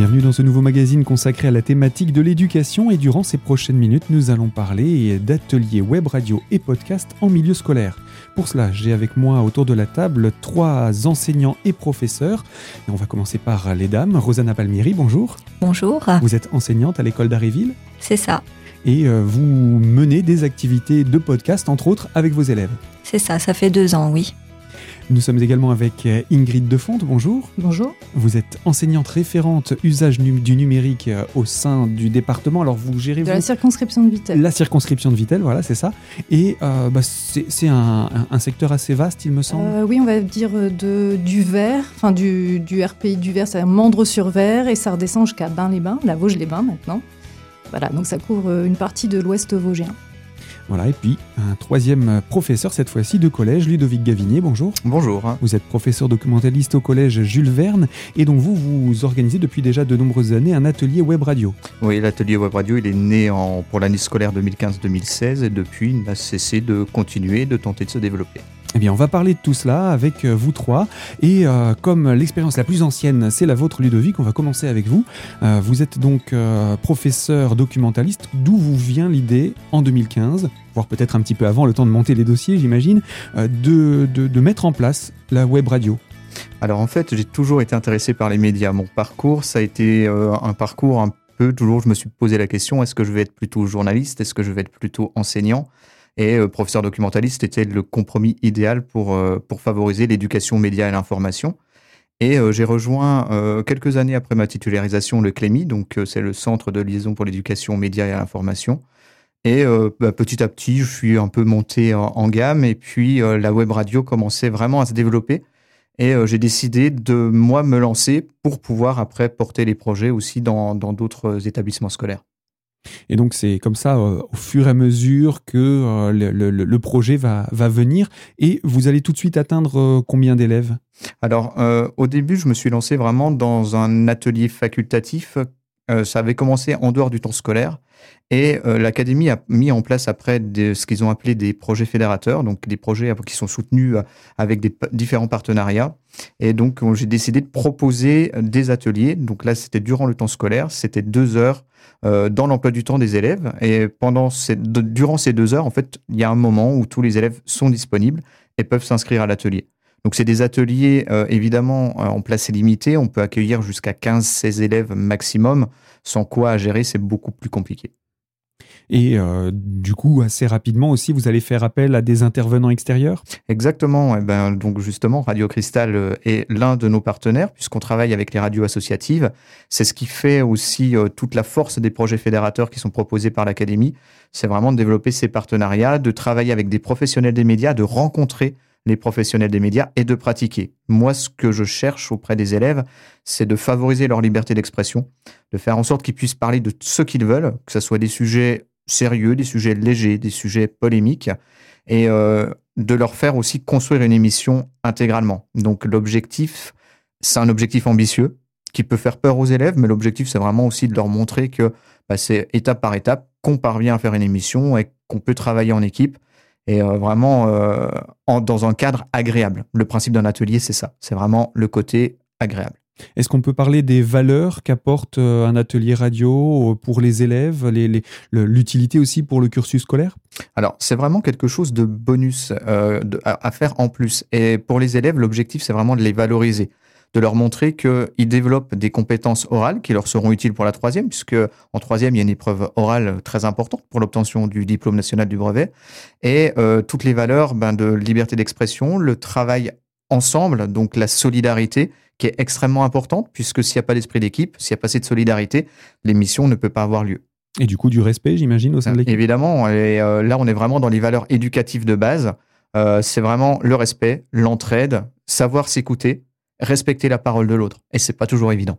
Bienvenue dans ce nouveau magazine consacré à la thématique de l'éducation et durant ces prochaines minutes, nous allons parler d'ateliers web radio et podcast en milieu scolaire. Pour cela, j'ai avec moi autour de la table trois enseignants et professeurs. Et on va commencer par les dames. Rosanna Palmieri, bonjour. Bonjour. Vous êtes enseignante à l'école d'Aréville C'est ça. Et euh, vous menez des activités de podcast, entre autres, avec vos élèves. C'est ça, ça fait deux ans, oui. Nous sommes également avec euh, Ingrid Defonte, bonjour. Bonjour. Vous êtes enseignante référente usage du numérique euh, au sein du département. Alors vous gérez... De la circonscription de Vitel. La circonscription de Vitel, voilà, c'est ça. Et euh, bah, c'est un, secteur assez vaste, il me semble. oui, on va dire de, du Vert, enfin du, du RPI du Vert, c'est-à-dire Mandre-sur-Vert, et ça redescend jusqu'à Bain-les-Bains, la Vosges-les-Bains maintenant. Voilà, donc ça couvre une partie de l'ouest vosgien. Voilà, et puis un troisième professeur, cette fois-ci de collège, Ludovic Gavinier, bonjour. Bonjour. Vous êtes professeur documentaliste au collège Jules Verne, et donc vous, vous organisez depuis déjà de nombreuses années un atelier web radio. Oui, l'atelier web radio, il est né en, pour l'année scolaire 2015-2016, et depuis, il n'a cessé de continuer, de tenter de se développer. Eh bien, on va parler de tout cela avec euh, vous trois. Et euh, comme l'expérience la plus ancienne, c'est la vôtre, Ludovic, on va commencer avec vous. Euh, vous êtes donc professeur documentaliste. D'où vous vient l'idée, en 2015, voire peut-être un petit peu avant, le temps de monter les dossiers, j'imagine, de, de, mettre en place la web radio Alors en fait, j'ai toujours été intéressé par les médias. Mon parcours, ça a été un parcours un peu, toujours, je me suis posé la question, est-ce que je vais être plutôt journaliste? Est-ce que je vais être plutôt enseignant? Et euh, professeur documentaliste était le compromis idéal pour, euh, pour favoriser l'éducation média et l'information. Et euh, j'ai rejoint quelques années après ma titularisation le CLEMI, donc c'est le Centre de liaison pour l'éducation média et l'information. Et bah, petit à petit, je suis un peu monté en, gamme et puis la web radio commençait vraiment à se développer. Et j'ai décidé de moi me lancer pour pouvoir après porter les projets aussi dans d'autres établissements scolaires. Et donc c'est comme ça, euh, au fur et à mesure que euh, le, projet va, venir. Et vous allez tout de suite atteindre euh, combien d'élèves? Alors au début, je me suis lancé vraiment dans un atelier facultatif. Ça avait commencé en dehors du temps scolaire. Et l'académie a mis en place après ce qu'ils ont appelé des projets fédérateurs, donc des projets qui sont soutenus avec des différents partenariats. Et donc j'ai décidé de proposer des ateliers. Donc là, c'était durant le temps scolaire, c'était deux heures euh, dans l'emploi du temps des élèves. Et pendant ces, durant ces deux heures, en fait, il y a un moment où tous les élèves sont disponibles et peuvent s'inscrire à l'atelier. Donc, c'est des ateliers, euh, évidemment, euh, en place limitée. On peut accueillir jusqu'à 15-16 élèves maximum, sans quoi à gérer, c'est beaucoup plus compliqué. Et euh, du coup, assez rapidement aussi, vous allez faire appel à des intervenants extérieurs? Exactement. Et eh ben, donc justement, Radio Cristal est l'un de nos partenaires puisqu'on travaille avec les radios associatives. C'est ce qui fait aussi toute la force des projets fédérateurs qui sont proposés par l'Académie. C'est vraiment de développer ces partenariats, de travailler avec des professionnels des médias, de rencontrer les professionnels des médias et de pratiquer. Moi, ce que je cherche auprès des élèves, c'est de favoriser leur liberté d'expression, de faire en sorte qu'ils puissent parler de ce qu'ils veulent, que ce soit des sujets sérieux, des sujets légers, des sujets polémiques, et euh, de leur faire aussi construire une émission intégralement. Donc l'objectif, c'est un objectif ambitieux qui peut faire peur aux élèves, mais l'objectif, c'est vraiment aussi de leur montrer que bah, c'est étape par étape qu'on parvient à faire une émission et qu'on peut travailler en équipe et euh, vraiment euh, dans un cadre agréable. Le principe d'un atelier, c'est ça. C'est vraiment le côté agréable. Est-ce qu'on peut parler des valeurs qu'apporte euh, un atelier radio pour les élèves, l'utilité aussi pour le cursus scolaire? Alors, c'est vraiment quelque chose de bonus euh, à, faire en plus. Et pour les élèves, l'objectif, c'est vraiment de les valoriser de leur montrer qu'ils développent des compétences orales qui leur seront utiles pour la troisième, puisque en troisième, il y a une épreuve orale très importante pour l'obtention du diplôme national du brevet, et toutes les valeurs ben, de liberté d'expression, le travail ensemble, donc la solidarité, qui est extrêmement importante, puisque s'il n'y a pas d'esprit d'équipe, s'il n'y a pas assez de solidarité, l'émission ne peut pas avoir lieu. Et du coup, du respect, j'imagine, au sein de l'équipe? Évidemment, et euh, là, on est vraiment dans les valeurs éducatives de base. Euh, c'est vraiment le respect, l'entraide, savoir s'écouter, respecter la parole de l'autre. Et c'est pas toujours évident.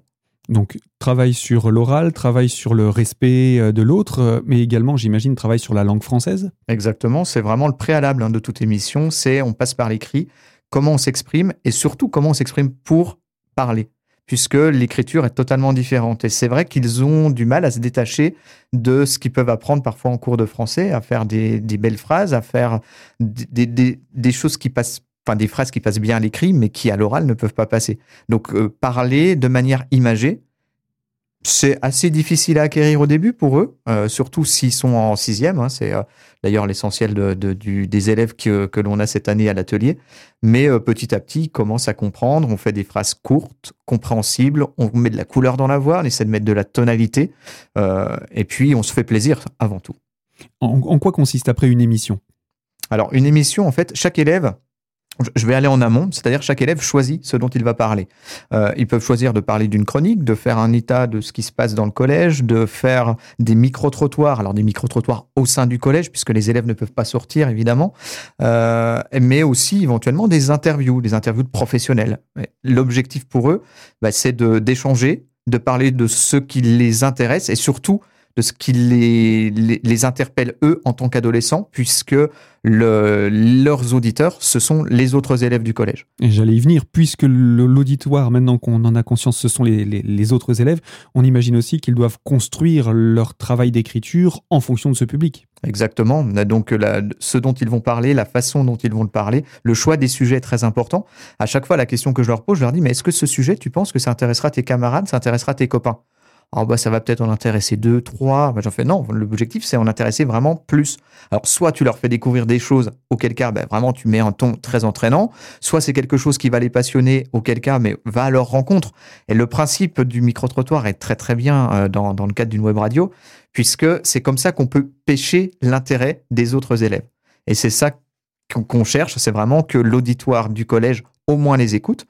Donc, travail sur l'oral, travail sur le respect euh, de l'autre, mais également, j'imagine, travail sur la langue française Exactement, c'est vraiment le préalable hein, de toute émission, c'est on passe par l'écrit, comment on s'exprime, et surtout comment on s'exprime pour parler, puisque l'écriture est totalement différente. Et c'est vrai qu'ils ont du mal à se détacher de ce qu'ils peuvent apprendre parfois en cours de français, à faire des, belles phrases, à faire des, choses qui passent, enfin des phrases qui passent bien à l'écrit, mais qui à l'oral ne peuvent pas passer. Donc euh, parler de manière imagée, c'est assez difficile à acquérir au début pour eux, euh, surtout s'ils sont en sixième. Hein, c'est euh, d'ailleurs l'essentiel de, de, du, des élèves que, que l'on a cette année à l'atelier. Mais euh, petit à petit, ils commencent à comprendre. On fait des phrases courtes, compréhensibles. On met de la couleur dans la voix. On essaie de mettre de la tonalité. et puis, on se fait plaisir avant tout. En, en quoi consiste après une émission? Alors, une émission, en fait, chaque élève je vais aller en amont, c'est-à-dire chaque élève choisit ce dont il va parler. Euh, ils peuvent choisir de parler d'une chronique, de faire un état de ce qui se passe dans le collège, de faire des micro-trottoirs, alors des micro-trottoirs au sein du collège, puisque les élèves ne peuvent pas sortir, évidemment, euh, mais aussi éventuellement des interviews, des interviews de professionnels. L'objectif pour eux, bah, c'est d'échanger, de parler de ce qui les intéresse et surtout de ce qui les, les, interpelle eux en tant qu'adolescents, puisque le, leurs auditeurs, ce sont les autres élèves du collège. Et j'allais y venir, puisque l'auditoire, maintenant qu'on en a conscience, ce sont les, les autres élèves, on imagine aussi qu'ils doivent construire leur travail d'écriture en fonction de ce public. Exactement. Donc la, ce dont ils vont parler, la façon dont ils vont le parler, le choix des sujets est très important. À chaque fois, la question que je leur pose, je leur dis, mais est-ce que ce sujet, tu penses que ça intéressera tes camarades, ça intéressera tes copains? Alors bah ça va peut-être en intéresser deux, trois. Bah, j'en fais non. L'objectif c'est en intéresser vraiment plus. Alors soit tu leur fais découvrir des choses, auquel cas bah, vraiment tu mets un ton très entraînant. Soit c'est quelque chose qui va les passionner, auquel cas mais va à leur rencontre. Et le principe du micro trottoir est très très bien euh, dans, dans le cadre d'une web radio, puisque c'est comme ça qu'on peut pêcher l'intérêt des autres élèves. Et c'est ça qu'on cherche, c'est vraiment que l'auditoire du collège au moins les écoute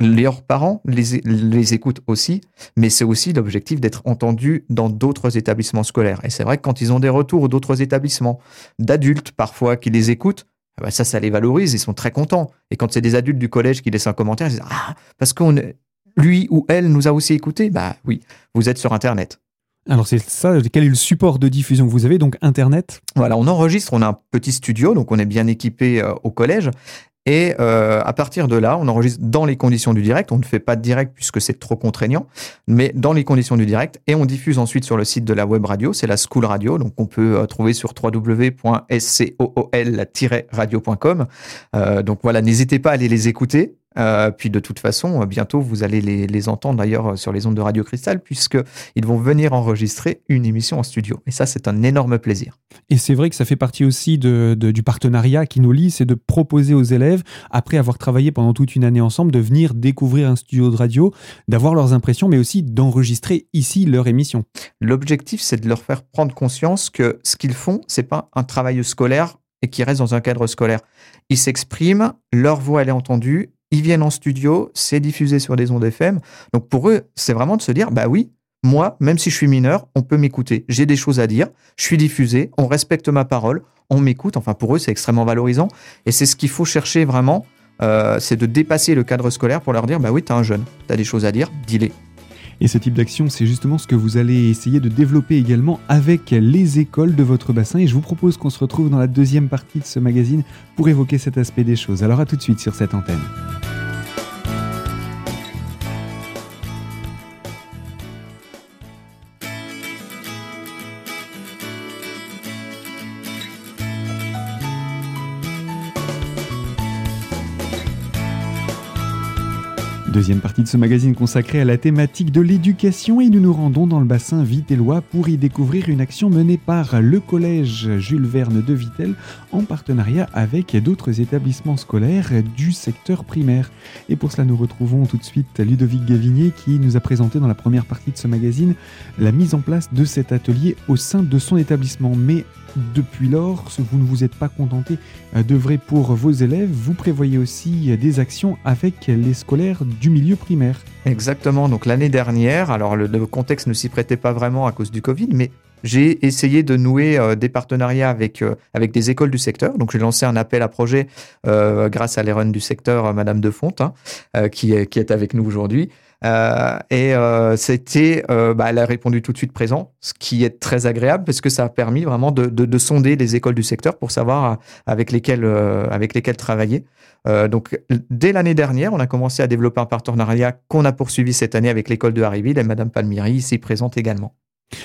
leurs parents les, les écoutent aussi, mais c'est aussi l'objectif d'être entendu dans d'autres établissements scolaires. Et c'est vrai que quand ils ont des retours d'autres établissements, d'adultes parfois qui les écoutent, eh ben ça, ça les valorise, ils sont très contents. Et quand c'est des adultes du collège qui laissent un commentaire, ils disent Ah, parce qu'on lui ou elle nous a aussi écouté, bah oui, vous êtes sur Internet. Alors c'est ça, quel est le support de diffusion que vous avez Donc Internet? Voilà, on enregistre, on a un petit studio, donc on est bien équipé euh, au collège. Et euh, à partir de là, on enregistre dans les conditions du direct. On ne fait pas de direct puisque c'est trop contraignant, mais dans les conditions du direct. Et on diffuse ensuite sur le site de la web radio. C'est la School Radio. Donc on peut euh, trouver sur www.scool-radio.com. Euh, donc voilà, n'hésitez pas à aller les écouter. Euh, puis de toute façon, bientôt vous allez les, les entendre d'ailleurs sur les ondes de Radio Cristal, puisqu'ils vont venir enregistrer une émission en studio. Et ça, c'est un énorme plaisir. Et c'est vrai que ça fait partie aussi de, du partenariat qui nous lie, c'est de proposer aux élèves, après avoir travaillé pendant toute une année ensemble, de venir découvrir un studio de radio, d'avoir leurs impressions, mais aussi d'enregistrer ici leur émission. L'objectif, c'est de leur faire prendre conscience que ce qu'ils font, c'est pas un travail scolaire et qui reste dans un cadre scolaire. Ils s'expriment, leur voix elle est entendue ils viennent en studio, c'est diffusé sur des ondes FM. Donc pour eux, c'est vraiment de se dire, bah oui, moi, même si je suis mineur, on peut m'écouter. J'ai des choses à dire, je suis diffusé, on respecte ma parole, on m'écoute. Enfin, pour eux, c'est extrêmement valorisant. Et c'est ce qu'il faut chercher vraiment, euh, c'est de dépasser le cadre scolaire pour leur dire, bah oui, t'es un jeune, t'as des choses à dire, dis-les. Et ce type d'action, c'est justement ce que vous allez essayer de développer également avec les écoles de votre bassin. Et je vous propose qu'on se retrouve dans la deuxième partie de ce magazine pour évoquer cet aspect des choses. Alors à tout de suite sur cette antenne. Deuxième partie de ce magazine consacré à la thématique de l'éducation et nous nous rendons dans le bassin Vitellois pour y découvrir une action menée par le collège Jules Verne de Vitel en partenariat avec d'autres établissements scolaires du secteur primaire. Et pour cela nous retrouvons tout de suite Ludovic Gavinier qui nous a présenté dans la première partie de ce magazine la mise en place de cet atelier au sein de son établissement. Mais depuis lors, vous ne vous êtes pas contenté d'œuvrer pour vos élèves, vous prévoyez aussi des actions avec les scolaires du milieu primaire. Exactement, donc l'année dernière, alors le, contexte ne s'y prêtait pas vraiment à cause du Covid, mais j'ai essayé de nouer euh, des partenariats avec, euh, avec des écoles du secteur. Donc, j'ai lancé un appel à projet euh, grâce à l'ERN du secteur, Madame Defonte, hein, qui, est, qui est avec nous aujourd'hui. Euh, et euh, c'était, euh, bah, elle a répondu tout de suite présent, ce qui est très agréable parce que ça a permis vraiment de, de, de sonder les écoles du secteur pour savoir avec lesquelles, avec lesquelles travailler. donc, dès l'année dernière, on a commencé à développer un partenariat qu'on a poursuivi cette année avec l'école de Harryville et Madame Palmieri ici présente également.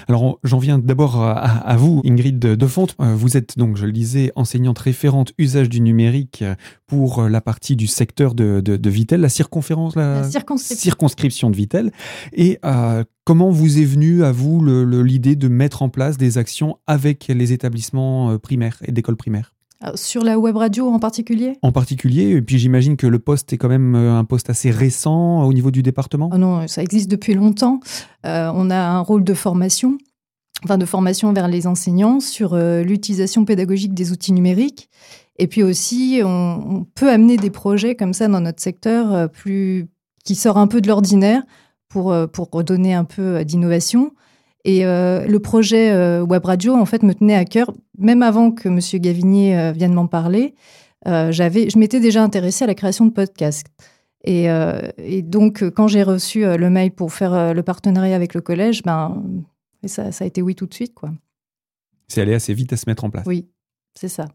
Alors j'en viens d'abord à, vous, Ingrid Defonte. Euh, vous êtes donc, je le disais, enseignante référente usage du numérique pour la partie du secteur de, de, Vitel, la circonférence, la, circonscription. de Vitel. Et euh, comment vous est venue à vous l'idée de mettre en place des actions avec les établissements euh, primaires et d'écoles primaires? Sur la web radio en particulier? En particulier, et puis j'imagine que le poste est quand même euh, un poste assez récent au niveau du département? Oh Non, ça existe depuis longtemps. Euh, on a un rôle de formation, enfin de formation vers les enseignants sur euh, l'utilisation pédagogique des outils numériques. Et puis aussi, on, peut amener des projets comme ça dans notre secteur plus, qui sort un peu de l'ordinaire pour, pour redonner un peu d'innovation. Et euh, le projet euh, Web Radio, en fait, me tenait à cœur, même avant que M. Gavinier euh, vienne m'en parler. j'avais, je m'étais déjà intéressée à la création de podcasts. Et, et donc, quand j'ai reçu le mail pour faire le partenariat avec le collège, ben, ça, ça a été oui tout de suite. quoi. C'est allé assez vite à se mettre en place. Oui. C'est ça.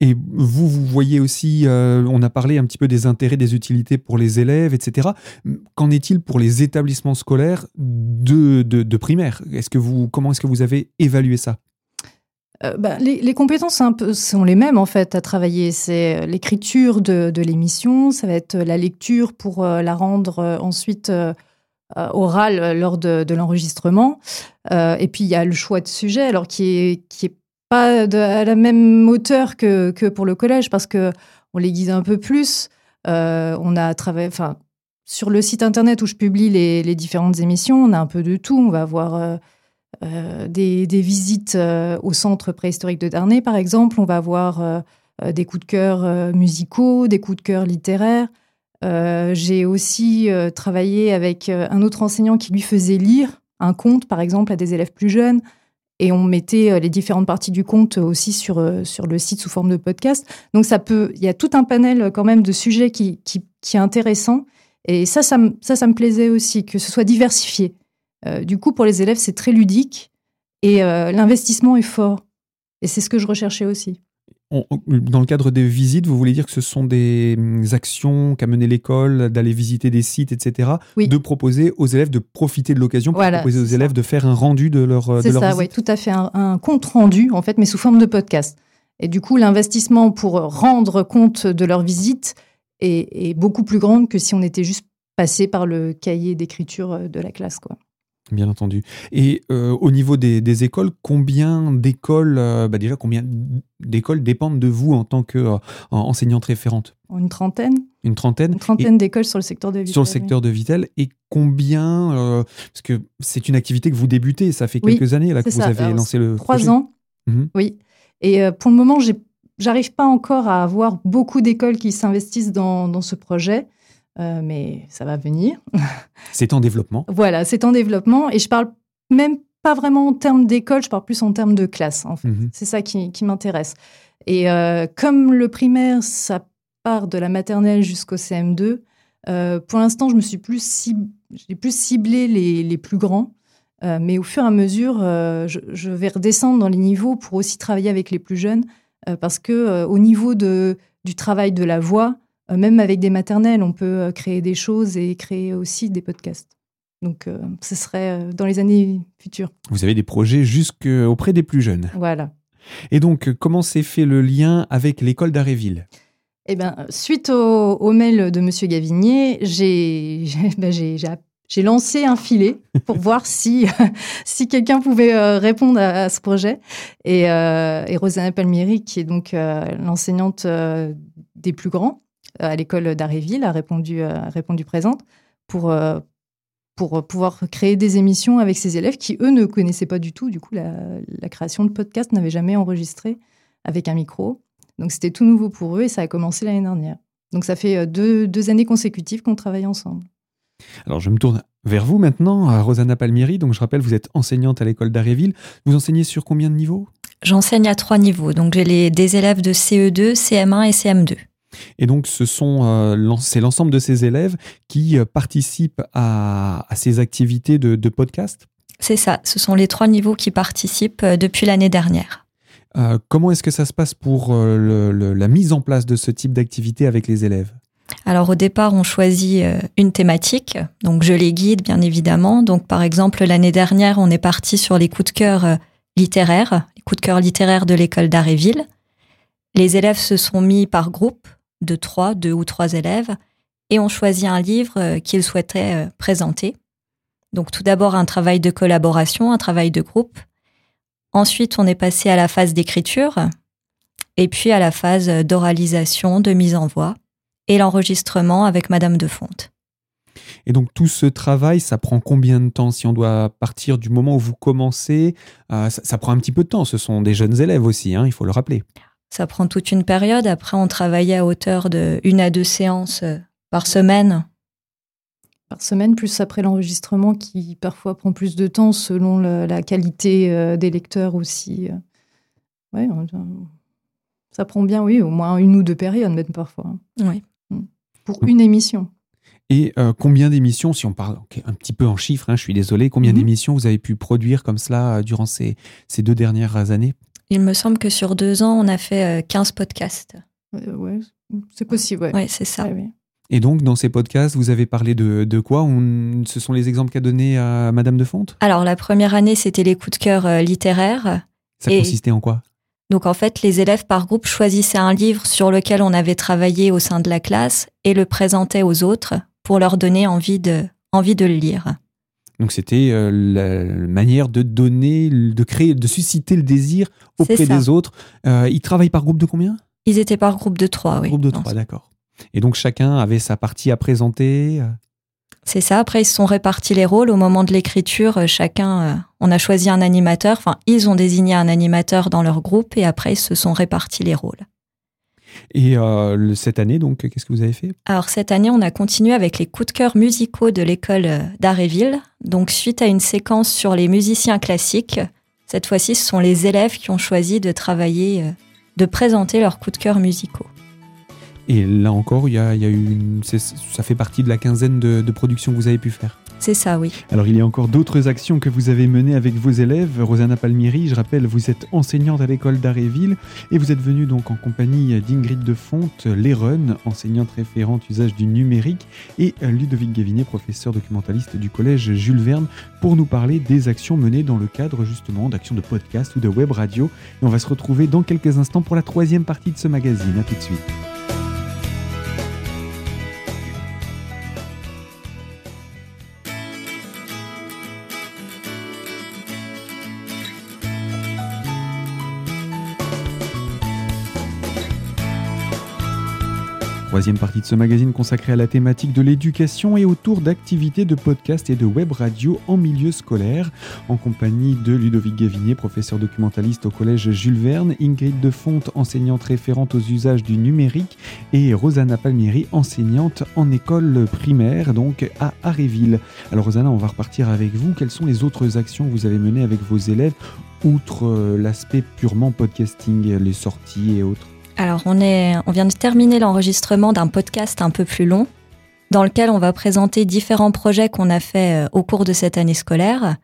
Et vous, vous voyez aussi, euh, on a parlé un petit peu des intérêts, des utilités pour les élèves, etc. Qu'en est-il pour les établissements scolaires de, de, primaire? Est-ce que vous, Comment est-ce que vous avez évalué ça? Euh, bah, les, compétences un peu, sont les mêmes en fait à travailler. C'est euh, l'écriture de, de l'émission, ça va être la lecture pour la rendre ensuite orale lors de, de l'enregistrement. et puis il y a le choix de sujet, alors qui est, qui est à la même hauteur que, pour le collège parce que on les guide un peu plus. Euh, on a enfin, sur le site internet où je publie les, différentes émissions, on a un peu de tout. On va avoir euh, euh, des, des, visites au centre préhistorique de Darnay, par exemple. On va avoir des coups de cœur musicaux, des coups de cœur littéraires. J'ai aussi travaillé avec un autre enseignant qui lui faisait lire un conte, par exemple, à des élèves plus jeunes et on mettait euh, les différentes parties du compte aussi sur, euh, sur le site sous forme de podcast. Donc ça peut, il y a tout un panel euh, quand même de sujets qui, qui, est intéressant. Et ça, ça, ça me plaisait aussi, que ce soit diversifié. du coup, pour les élèves, c'est très ludique et l'investissement est fort. Et c'est ce que je recherchais aussi dans le cadre des visites, vous voulez dire que ce sont des hum, actions qu'a mené l'école, d'aller visiter des sites, etc., de proposer aux élèves de profiter de l'occasion pour proposer aux élèves de faire un rendu de leur euh, C'est ça, oui, tout à fait, un, compte rendu, en fait, mais sous forme de podcast. Et du coup, l'investissement pour rendre compte de leur visite est, est beaucoup plus grand que si on était juste passé par le cahier d'écriture euh, de la classe, quoi. Bien entendu. Et euh, au niveau des, écoles, combien d'écoles, euh, bah déjà combien d'écoles dépendent de vous en tant qu'enseignante euh, référente? Une trentaine. Une trentaine. Une trentaine d'écoles sur le secteur de Vitel. Sur le secteur de Vitel. Et combien, parce que c'est une activité que vous débutez, ça fait quelques années là que vous avez lancé le Trois ans. Mhm. Oui. Et pour le moment, j'arrive pas encore à avoir beaucoup d'écoles qui s'investissent dans, dans ce projet. Euh, mais ça va venir. C'est en développement. voilà, c'est en développement. Et je parle même pas vraiment en termes d'école, je parle plus en termes de classe, en fait. Mhm. C'est ça qui, m'intéresse. Et euh, comme le primaire, ça part de la maternelle jusqu'au CM2, euh, pour l'instant, je me suis plus, j'ai plus ciblé les, les plus grands. mais au fur et à mesure, je, je, vais redescendre dans les niveaux pour aussi travailler avec les plus jeunes, parce que au niveau de, du travail de la voix, même avec des maternelles, on peut euh, créer des choses et créer aussi des podcasts. Donc, euh, ce serait dans les années futures. Vous avez des projets jusqu'auprès des plus jeunes. Voilà. Et donc, comment s'est fait le lien avec l'école d'Aréville Eh bien, suite au, mail de M. Gavinier, ben, j'ai lancé un filet pour voir si, si quelqu'un pouvait répondre à, ce projet. Et, et Rosanna Palmieri, qui est donc l'enseignante des plus grands, euh, à l'école d'Aréville a répondu, euh, a répondu présente pour, euh, pour pouvoir créer des émissions avec ses élèves qui, eux, ne connaissaient pas du tout. Du coup, la, la création de podcasts n'avait jamais enregistré avec un micro. Donc, c'était tout nouveau pour eux et ça a commencé l'année dernière. Donc, ça fait deux, deux années consécutives qu'on travaille ensemble. Alors, je me tourne vers vous maintenant, Rosanna Palmieri. Donc, je rappelle, vous êtes enseignante à l'école d'Aréville. Vous enseignez sur combien de niveaux? J'enseigne à trois niveaux. Donc, j'ai des élèves de CE2, CM1 et CM2. Et donc, ce sont, euh, c'est l'ensemble de ces élèves qui euh, participent à, ces activités de, podcast C'est ça, ce sont les trois niveaux qui participent euh, depuis l'année dernière. comment est-ce que ça se passe pour la mise en place de ce type d'activité avec les élèves? Alors au départ, on choisit une thématique, donc je les guide bien évidemment. Donc par exemple, l'année dernière, on est parti sur les coups de cœur littéraires, les coups de cœur littéraires de l'école d'Aréville. Les élèves se sont mis par groupe de trois, deux ou trois élèves, et ont choisi un livre euh, qu'ils souhaitaient présenter. Donc tout d'abord un travail de collaboration, un travail de groupe. Ensuite, on est passé à la phase d'écriture, et puis à la phase d'oralisation, de mise en voix et l'enregistrement avec Madame de Fonte. Et donc tout ce travail, ça prend combien de temps? Si on doit partir du moment où vous commencez, euh, ça, prend un petit peu de temps. Ce sont des jeunes élèves aussi, hein, il faut le rappeler. Ça prend toute une période. Après, on travaillait à hauteur de une à deux séances euh, par semaine. Par semaine, plus après l'enregistrement qui parfois prend plus de temps selon la qualité euh, des lecteurs aussi. Ouais, ça prend bien, oui, au moins une ou deux périodes même parfois. Oui pour une émission. Et euh, combien d'émissions, si on parle un petit peu en chiffres, hein, je suis désolé, combien mhm. d'émissions vous avez pu produire comme cela euh, durant ces, ces, deux dernières années? Il me semble que sur deux ans, on a fait 15 euh, podcasts. oui, c'est possible, oui. c'est ça. Et donc, dans ces podcasts, vous avez parlé de, de quoi? Ce sont les exemples qu'a donné à Madame de Fonte? Alors, la première année, c'était les coups de cœur littéraires. Ça consistait en quoi? donc en fait, les élèves par groupe choisissaient un livre sur lequel on avait travaillé au sein de la classe et le présentaient aux autres pour leur donner envie de, envie de le lire. Donc c'était euh, la manière de donner, de créer, de susciter le désir auprès des autres. Euh, ils travaillent par groupe de combien? Ils étaient par groupe de trois, oui. Groupe de trois, d'accord. Et donc chacun avait sa partie à présenter euh? C'est ça. Après, ils se sont répartis les rôles. Au moment de l'écriture, chacun, on a choisi un animateur. Enfin, ils ont désigné un animateur dans leur groupe et après, ils se sont répartis les rôles. Et euh, cette année, donc, qu'est-ce que vous avez fait? Alors, cette année, on a continué avec les coups de cœur musicaux de l'école d'Aréville. Donc, suite à une séquence sur les musiciens classiques, cette fois-ci, ce sont les élèves qui ont choisi de travailler, de présenter leurs coups de cœur musicaux. Et là encore, il y a, eu ça fait partie de la quinzaine de, de productions que vous avez pu faire. C'est ça, oui. Alors il y a encore d'autres actions que vous avez menées avec vos élèves. Rosanna Palmieri, je rappelle, vous êtes enseignante à l'école d'Aréville et vous êtes venue donc en compagnie d'Ingrid de Fonte, Léron, enseignante référente usage du numérique, et Ludovic Gavinet, professeur documentaliste du collège Jules Verne, pour nous parler des actions menées dans le cadre justement d'actions de podcast ou de web radio. Et on va se retrouver dans quelques instants pour la troisième partie de ce magazine. A tout de suite. Troisième partie de ce magazine consacré à la thématique de l'éducation et autour d'activités de podcast et de web radio en milieu scolaire, en compagnie de Ludovic Gavinier, professeur documentaliste au collège Jules Verne, Ingrid Defonte, enseignante référente aux usages du numérique, et Rosanna Palmieri, enseignante en école primaire, donc à Aréville. Alors Rosanna, on va repartir avec vous. Quelles sont les autres actions que vous avez menées avec vos élèves, outre euh, l'aspect purement podcasting, les sorties et autres? Alors, on, est, on vient de terminer l'enregistrement d'un podcast un peu plus long, dans lequel on va présenter différents projets qu'on a fait euh, au cours de cette année scolaire.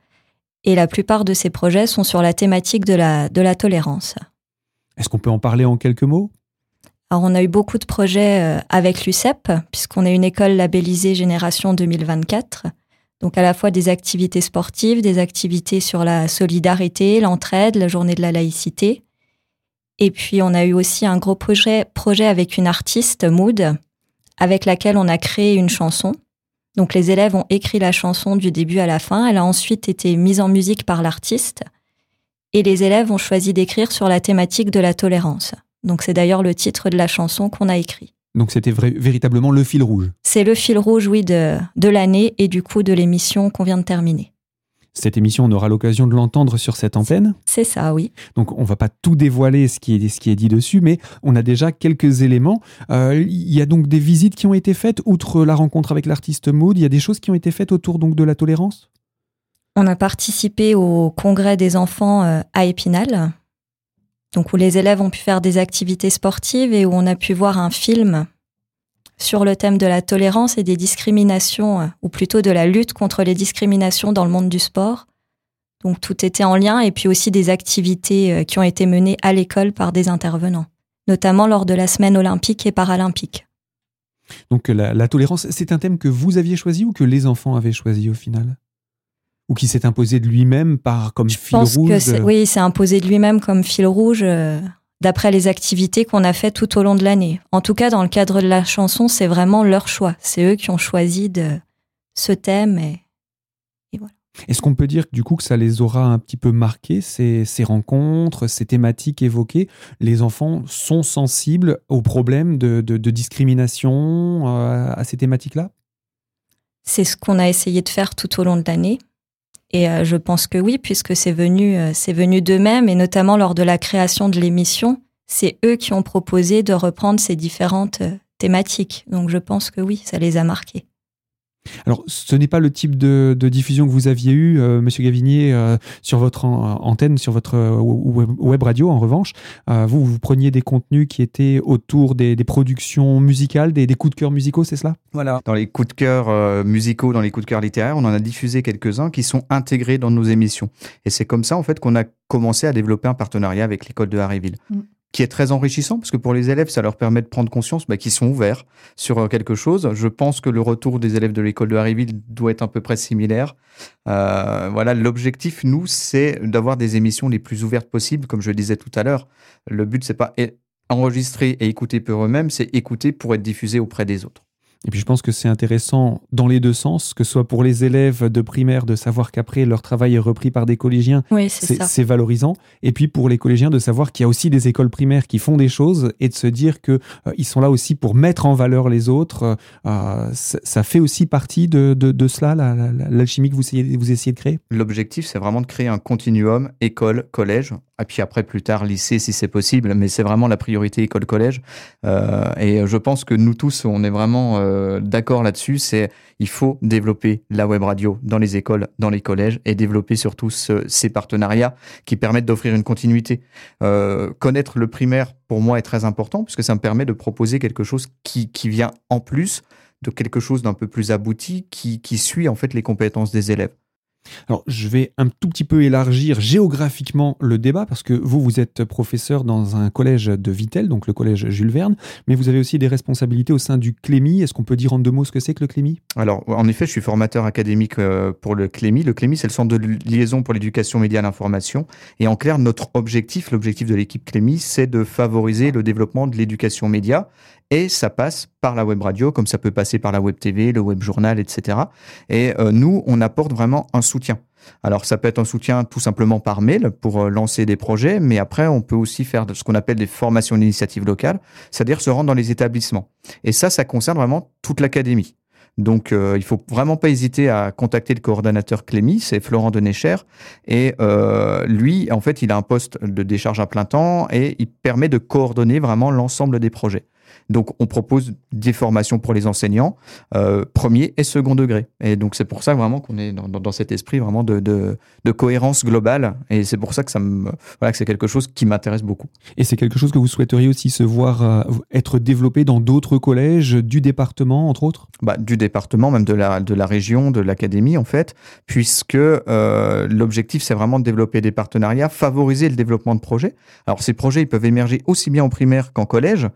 Et la plupart de ces projets sont sur la thématique de la, de la tolérance. Est-ce qu'on peut en parler en quelques mots? Alors, on a eu beaucoup de projets euh, avec l'UCEP, puisqu'on est une école labellisée Génération 2024. Donc, à la fois des activités sportives, des activités sur la solidarité, l'entraide, la journée de la laïcité. Et puis, on a eu aussi un gros projet, projet avec une artiste, Mood, avec laquelle on a créé une chanson. Donc, les élèves ont écrit la chanson du début à la fin. Elle a ensuite été mise en musique par l'artiste. Et les élèves ont choisi d'écrire sur la thématique de la tolérance. Donc, c'est d'ailleurs le titre de la chanson qu'on a écrit. Donc, c'était véritablement le fil rouge. C'est le fil rouge, oui, de, de l'année et du coup de l'émission qu'on vient de terminer. Cette émission, on aura l'occasion de l'entendre sur cette antenne. C'est ça, oui. Donc, on va pas tout dévoiler ce qui est, ce qui est dit dessus, mais on a déjà quelques éléments. Euh, il y a donc des visites qui ont été faites, outre la rencontre avec l'artiste Maud, il y a des choses qui ont été faites autour donc de la tolérance? On a participé au congrès des enfants euh, à Épinal, donc où les élèves ont pu faire des activités sportives et où on a pu voir un film sur le thème de la tolérance et des discriminations, euh, ou plutôt de la lutte contre les discriminations dans le monde du sport. Donc tout était en lien et puis aussi des activités euh, qui ont été menées à l'école par des intervenants, notamment lors de la semaine olympique et paralympique. Donc la, tolérance, c'est un thème que vous aviez choisi ou que les enfants avaient choisi au final? Ou qui s'est imposé de lui-même par comme fil rouge que Oui, c'est imposé de lui-même comme fil rouge euh, d'après les activités qu'on a fait tout au long de l'année. En tout cas, dans le cadre de la chanson, c'est vraiment leur choix. C'est eux qui ont choisi de ce thème et, voilà. Est-ce qu'on peut dire du coup que ça les aura un petit peu marqués, ces, rencontres, ces thématiques évoquées? Les enfants sont sensibles aux problèmes de, discrimination euh, à ces thématiques-là? C'est ce qu'on a essayé de faire tout au long de l'année. Et euh, je pense que oui, puisque c'est venu, euh, c'est venu d'eux-mêmes, et notamment lors de la création de l'émission, c'est eux qui ont proposé de reprendre ces différentes thématiques. Donc je pense que oui, ça les a marqués. Alors, ce n'est pas le type de, diffusion que vous aviez eu, euh, Monsieur Gavinier, euh, sur votre antenne, sur votre euh, web, radio. En revanche, vous, vous preniez des contenus qui étaient autour des, productions musicales, des, coups de cœur musicaux, c'est cela? Voilà. Dans les coups de cœur musicaux, dans les coups de cœur littéraires, on en a diffusé quelques-uns qui sont intégrés dans nos émissions. Et c'est comme ça, en fait, qu'on a commencé à développer un partenariat avec l'école de Harryville. Mm qui est très enrichissant parce que pour les élèves, ça leur permet de prendre conscience bah, qu'ils sont ouverts sur euh, quelque chose. Je pense que le retour des élèves de l'école de Harryville doit être à peu près similaire. Euh, voilà, l'objectif, nous, c'est d'avoir des émissions les plus ouvertes possibles, comme je le disais tout à l'heure. Le but, c'est pas enregistrer et écouter pour eux-mêmes, c'est écouter pour être diffusé auprès des autres. Et puis je pense que c'est intéressant dans les deux sens, que ce soit pour les élèves de primaire de savoir qu'après leur travail est repris par des collégiens, c'est valorisant. Et puis pour les collégiens de savoir qu'il y a aussi des écoles primaires qui font des choses et de se dire qu'ils euh, ils sont là aussi pour mettre en valeur les autres. Euh, ça fait aussi partie de, de, cela, l'alchimie que vous essayez, vous essayez de créer? L'objectif, c'est vraiment de créer un continuum école, collège, et puis après plus tard lycée si c'est possible, mais c'est vraiment la priorité école-collège. Euh, et je pense que nous tous, on est vraiment euh, d'accord là-dessus, c'est il faut développer la web radio dans les écoles, dans les collèges et développer surtout ces partenariats qui permettent d'offrir une continuité. Euh, connaître le primaire pour moi est très important puisque ça me permet de proposer quelque chose qui, qui vient en plus de quelque chose d'un peu plus abouti qui, qui suit en fait les compétences des élèves. Alors, je vais un tout petit peu élargir géographiquement le débat parce que vous, vous êtes professeur dans un collège de Vitel, donc le collège Jules Verne, mais vous avez aussi des responsabilités au sein du Clémy. Est-ce qu'on peut dire en deux mots ce que c'est que le Clémy? Alors, en effet, je suis formateur académique euh, pour le Clémy. Le Clémy, c'est le centre de liaison pour l'éducation média et l'information. Et en clair, notre objectif, l'objectif de l'équipe Clémy, c'est de favoriser le développement de l'éducation média et ça passe par la web radio, comme ça peut passer par la web TV, le web journal, etc. Et euh, nous, on apporte vraiment un soutien. Alors ça peut être un soutien tout simplement par mail pour euh, lancer des projets, mais après on peut aussi faire ce qu'on appelle des formations d'initiative locale, c'est-à-dire se rendre dans les établissements. Et ça, ça concerne vraiment toute l'académie. Donc, euh, il faut vraiment pas hésiter à contacter le coordonnateur Clémy, c'est Florent Denécher. Et euh, lui, en fait, il a un poste de décharge à plein temps et il permet de coordonner vraiment l'ensemble des projets. Donc, on propose des formations pour les enseignants, euh, premier et second degré. Et donc, c'est pour ça vraiment qu'on est dans, cet esprit vraiment de, de, cohérence globale. Et c'est pour ça que, ça me, voilà, que c'est quelque chose qui m'intéresse beaucoup. Et c'est quelque chose que vous souhaiteriez aussi se voir euh, être développé dans d'autres collèges du département, entre autres? Bah, Du département, même de la, de la région, de l'académie, en fait, puisque euh, l'objectif, c'est vraiment de développer des partenariats, favoriser le développement de projets. Alors, ces projets, ils peuvent émerger aussi bien en primaire qu'en collège.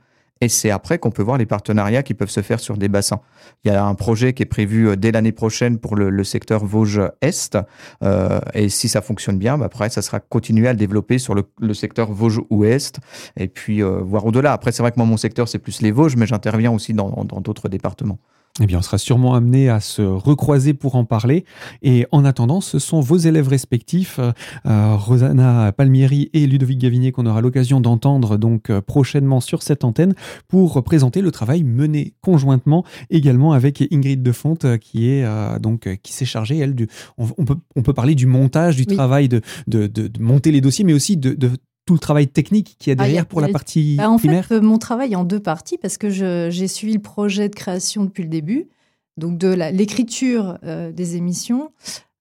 Et c'est après qu'on peut voir les partenariats qui peuvent se faire sur des bassins. Il y a un projet qui est prévu euh, dès l'année prochaine pour le, secteur Vosges-Est. Euh, et si ça fonctionne bien, bah après, ça sera continuer à le développer sur le, secteur Vosges-Ouest et puis euh, voir au-delà. Après, c'est vrai que moi, mon secteur, c'est plus les Vosges, mais j'interviens aussi dans d'autres départements. Eh bien, on sera sûrement amené à se recroiser pour en parler. Et en attendant, ce sont vos élèves respectifs, euh, euh, Rosanna Palmieri et Ludovic Gavinier, qu'on aura l'occasion d'entendre donc euh, prochainement sur cette antenne pour présenter le travail mené conjointement également avec Ingrid Defonte, qui est donc qui s'est chargée elle du. On, peut on peut parler du montage, du travail de, de, de, monter les dossiers, mais aussi de, de tout le travail technique qui est ah, derrière pour la partie bah, en fait, euh, mon travail est en deux parties parce que j'ai suivi le projet de création depuis le début, donc de l'écriture euh, des émissions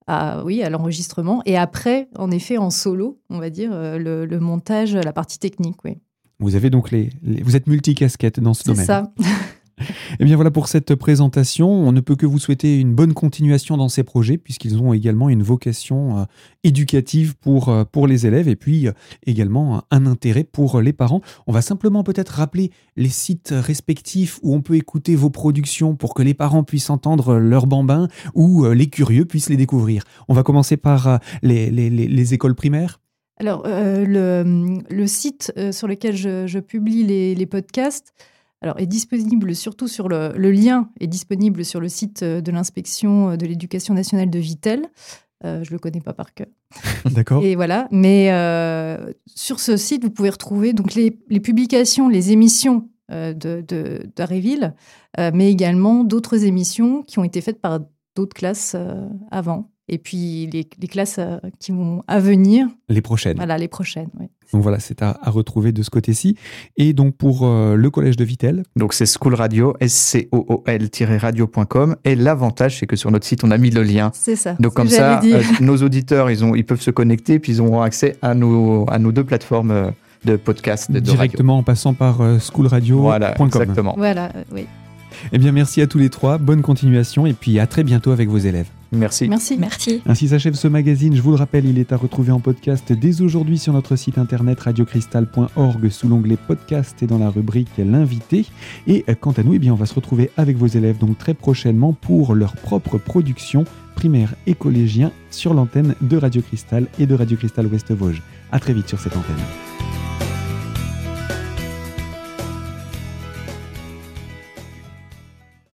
à, oui, à l'enregistrement et après, en effet, en solo, on va dire, euh, le, montage, la partie technique. Oui. Vous avez donc les, vous êtes multicasquette dans ce domaine. C'est ça. Eh bien voilà pour cette présentation. On ne peut que vous souhaiter une bonne continuation dans ces projets puisqu'ils ont également une vocation euh, éducative pour, euh, pour les élèves et puis euh, également un intérêt pour les parents. On va simplement peut-être rappeler les sites respectifs où on peut écouter vos productions pour que les parents puissent entendre leurs bambins ou les curieux puissent les découvrir. On va commencer par les, les, les écoles primaires. Alors, le, le, site sur lequel je, je publie les, les podcasts, alors, est disponible surtout sur le, lien est disponible sur le site euh, de l'inspection euh, de l'éducation nationale de Vitel. Euh, je le connais pas par cœur. D'accord. Et voilà. Mais sur ce site, vous pouvez retrouver donc les, publications, les émissions de d'Aréville, mais également d'autres émissions qui ont été faites par d'autres classes avant. Et puis les, classes qui vont à venir. Les prochaines. Voilà, les prochaines, oui. Donc voilà, c'est à, retrouver de ce côté-ci. Et donc pour euh, le collège de Vitel. Donc c'est School Radio, S-C-O-O-L-radio.com. Et l'avantage, c'est que sur notre site, on a mis le lien. C'est ça. Donc comme ça, euh, nos auditeurs, ils, ont, ils peuvent se connecter, puis ils auront accès à nos, à nos deux plateformes euh, de podcast. De, Directement en passant par schoolradio.com. Voilà, exactement. Voilà, oui. Eh bien, merci à tous les trois. Bonne continuation et puis à très bientôt avec vos élèves. Merci. Merci. Merci. Ainsi s'achève ce magazine. Je vous le rappelle, il est à retrouver en podcast dès aujourd'hui sur notre site internet radiocristal.org sous l'onglet podcast et dans la rubrique l'invité. Et quant à nous, eh bien, on va se retrouver avec vos élèves donc très prochainement pour leur propre production primaire et collégien sur l'antenne de Radio Cristal et de Radio Cristal Ouest Vosges. À très vite sur cette antenne.